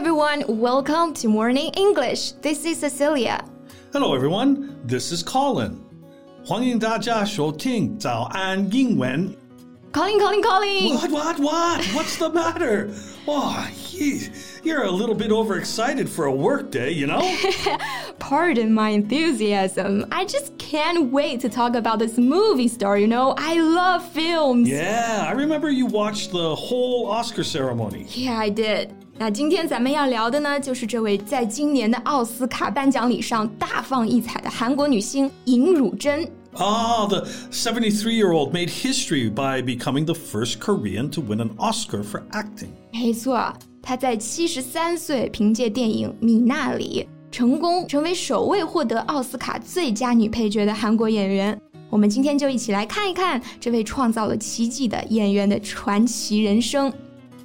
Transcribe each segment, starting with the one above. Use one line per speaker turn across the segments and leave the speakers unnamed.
everyone, welcome to Morning English. This is Cecilia.
Hello everyone, this is Colin. 欢迎大家收听早安英文。
Calling, calling, calling.
What, what, what? What's the matter? Oh, you, you're a little bit overexcited for a work day, you know?
Pardon my enthusiasm. I just can't wait to talk about this movie star, you know? I love films.
yeah, I remember you watched the whole Oscar ceremony.
Yeah, I did. 那今天咱们要聊的呢，就是这位在今年的奥斯卡颁奖礼上大放异彩的韩国女星尹汝贞。
Ah, the 73 year old made history by becoming the first Korean to win an Oscar for acting.
没错，她在七十三岁凭借电影《米纳里》成功成为首位获得奥斯卡最佳女配角的韩国演员。我们今天就一起来看一看这位创造了奇迹的演员的传奇人生。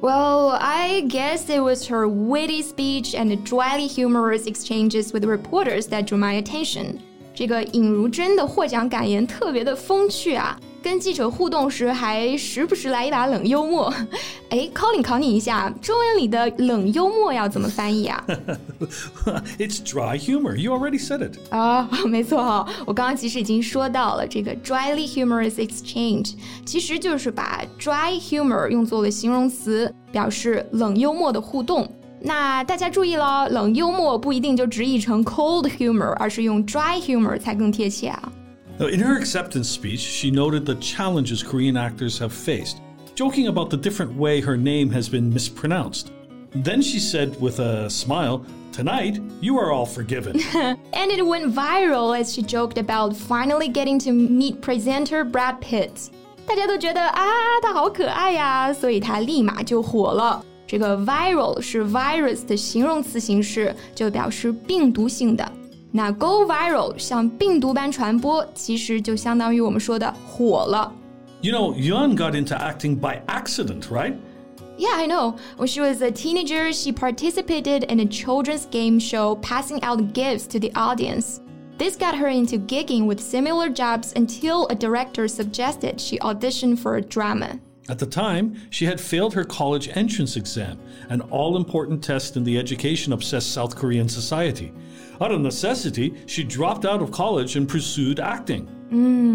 Well, I guess it was her witty speech and dryly humorous exchanges with reporters that drew my attention. 这个尹汝贞的获奖感言特别的风趣啊，跟记者互动时还时不时来一把冷幽默。哎，Colin 考你一下，中文里的冷幽默要怎么翻译啊？
it's dry humor. You already said it.
啊，没错哈、我刚刚其实已经说到了这个 dryly humorous exchange，其实就是把 dry humor 用作了形容词，表示冷幽默的互动。那大家注意了，冷幽默不一定就直译成 cold humor，而是用 dry humor 才更贴切啊。
Now, In her acceptance speech, she noted the challenges Korean actors have faced, joking about the different way her name has been mispronounced. Then she said with a smile, Tonight, you are all forgiven.
And it went viral as she joked about finally getting to meet presenter Brad Pitt。大家都觉得啊，他好可爱呀，所以他立马就火了。这个 viral 是 virus 的形容词形式，就表示病毒性的。 那 go viral 像病毒般传播，其实就相当于我们说的火了。
you know, Yuan got into acting by accident, right?
Yeah, I know. When she was a teenager, she participated in a children's game show passing out gifts to the audience. This got her into gigging with similar jobs until a director suggested she audition for a drama.
At the time, she had failed her college entrance exam, an all important test in the education obsessed South Korean society. Out of necessity, she dropped out of college and pursued acting.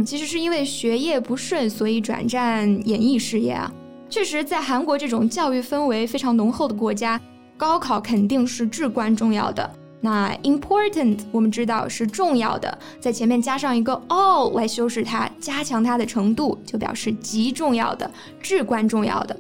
其实是因为学业不顺，所以转战演艺事业啊。确实，在韩国这种教育氛围非常浓厚的国家，高考肯定是至关重要的。 那 important 我们知道是重要的，在前面加上一个 all 来修饰它，加强它的程度，就表示极重要的、至关重要的。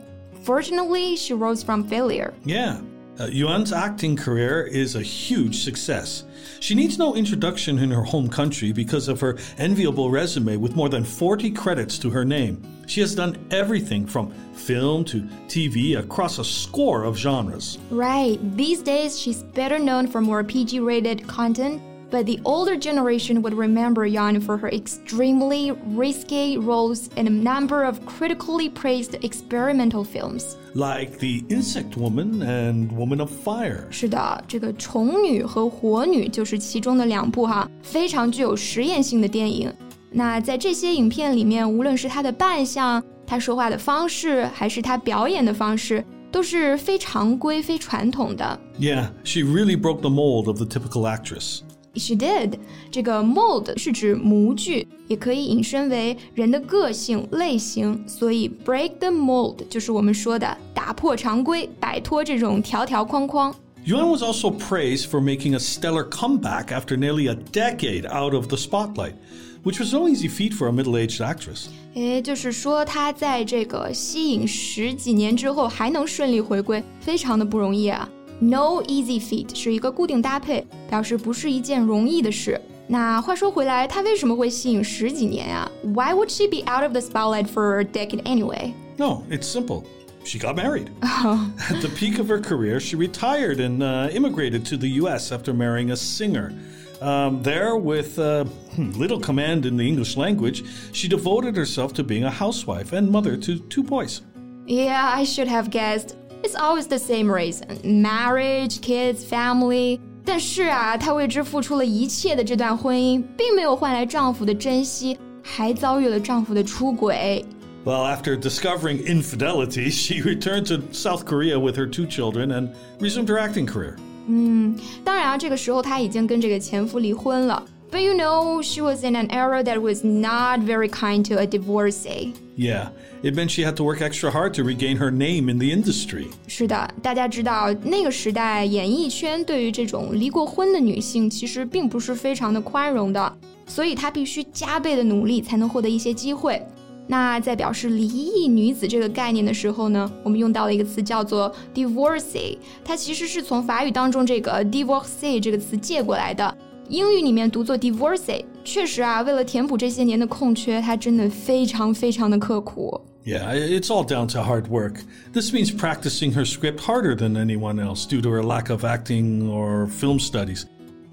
Fortunately, she rose from failure.
Yeah. Uh, Yuan's acting career is a huge success. She needs no introduction in her home country because of her enviable resume with more than 40 credits to her name. She has done everything from film to TV across a score of genres.
Right. These days, she's better known for more PG rated content, but the older generation would remember Yeon for her extremely risque roles in a number of critically praised experimental films.
Like The Insect Woman and Woman of Fire.
是的，这个《虫女》和《火女》就是其中的两部哈，非常具有实验性的电影。那在这些影片里面，无论是她的扮相、她说话的方式，还是她表演的方式，都是非常规、非传统的。
Yeah, she really broke the mold of the typical actress.
She did。这个 mold 是指模具，也可以引申为人的个性、类型，所以 break the mold 就是我们说的打破常规，摆脱这种条条框框。
Yuan was also praised for making a stellar comeback after nearly a decade out of the spotlight, which was no easy feat for a middle aged actress.
诶，就是说她在这个吸引十几年之后还能顺利回归，非常的不容易啊。 No easy feat 是一个固定搭配，表示不是一件容易的事。那话说回来，她为什么会吸引十几年呀、Why would she be out of the spotlight for a decade anyway?
No, it's simple. She got married. At the peak of her career, she retired and uh, immigrated to the US after marrying a singer. Um, there, with uh, little command in the English language, she devoted herself to being a housewife and mother to two boys.
Yeah, I should have guessed. It's always the same reason marriage, kids, family. 但是啊，她为之付出了一切的这段婚姻，并没有换来丈夫的珍惜，还遭遇了丈夫的出轨。
Well, after discovering infidelity, she returned to South Korea with her two children and resumed her acting career.
嗯，当然啊，这个时候她已经跟这个前夫离婚了。But you know, she was in an era that was not very kind to a divorcee.
Yeah, it meant she had to work extra hard to regain her name in the industry.
是的，大家知道那个时代演艺圈对于这种离过婚的女性其实并不是非常的宽容的，所以她必须加倍的努力才能获得一些机会。那在表示离异女子这个概念的时候呢，我们用到了一个词叫做 divorcee，它其实是从法语当中这个 divorcee 这个词借过来的。英语里面读作 divorcee， 确实啊，为了填补这些年的空缺，她真的非常非常的刻苦。
Yeah, it's all down to hard work. This means practicing her script harder than anyone else due to her lack of acting or film studies,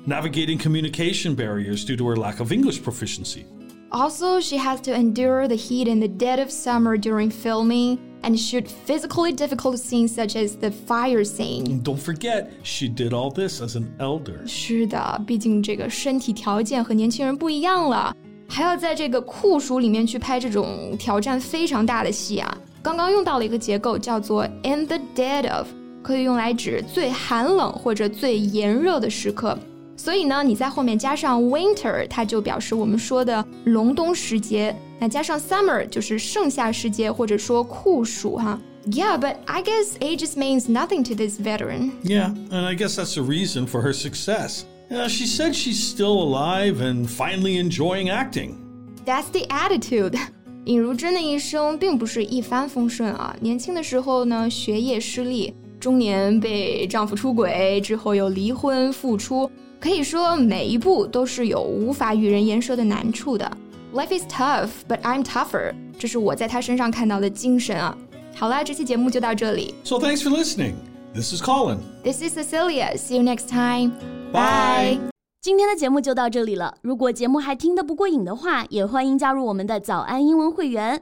navigating communication barriers due to her lack of English proficiency.
Also, she has to endure the heat in the dead of summer during filming and shoot physically difficult scenes such as the fire scene.
Don't forget, she did all this as an elder.
是的，毕竟这个身体条件和年轻人不一样了，还要在这个酷暑里面去拍这种挑战非常大的戏啊。刚刚用到了一个结构叫做 in the dead of，可以用来指最寒冷或者最炎热的时刻。 所以呢，你在后面加上 winter，它就表示我们说的隆冬时节。那加上 summer 就是盛夏时节，或者说酷暑哈。Yeah, but I guess age means nothing to this veteran.
Yeah, and I guess that's the reason for her success. Uh, she said she's still alive and finally enjoying acting.
That's the attitude. 尹汝贞的一生并不是一帆风顺啊，年轻的时候呢，学业失利，中年被丈夫出轨，之后又离婚复出，可以说每一步都是有无法与人言说的难处的。Life is tough, but I'm tougher。这是我在他身上看到的精神啊。好了，这期节目就到这里。
So thanks for listening. This is Colin.
This is Cecilia. See you next time.
Bye.
今天的节目就到这里了。如果节目还听得不过瘾的话，也欢迎加入我们的早安英文会员。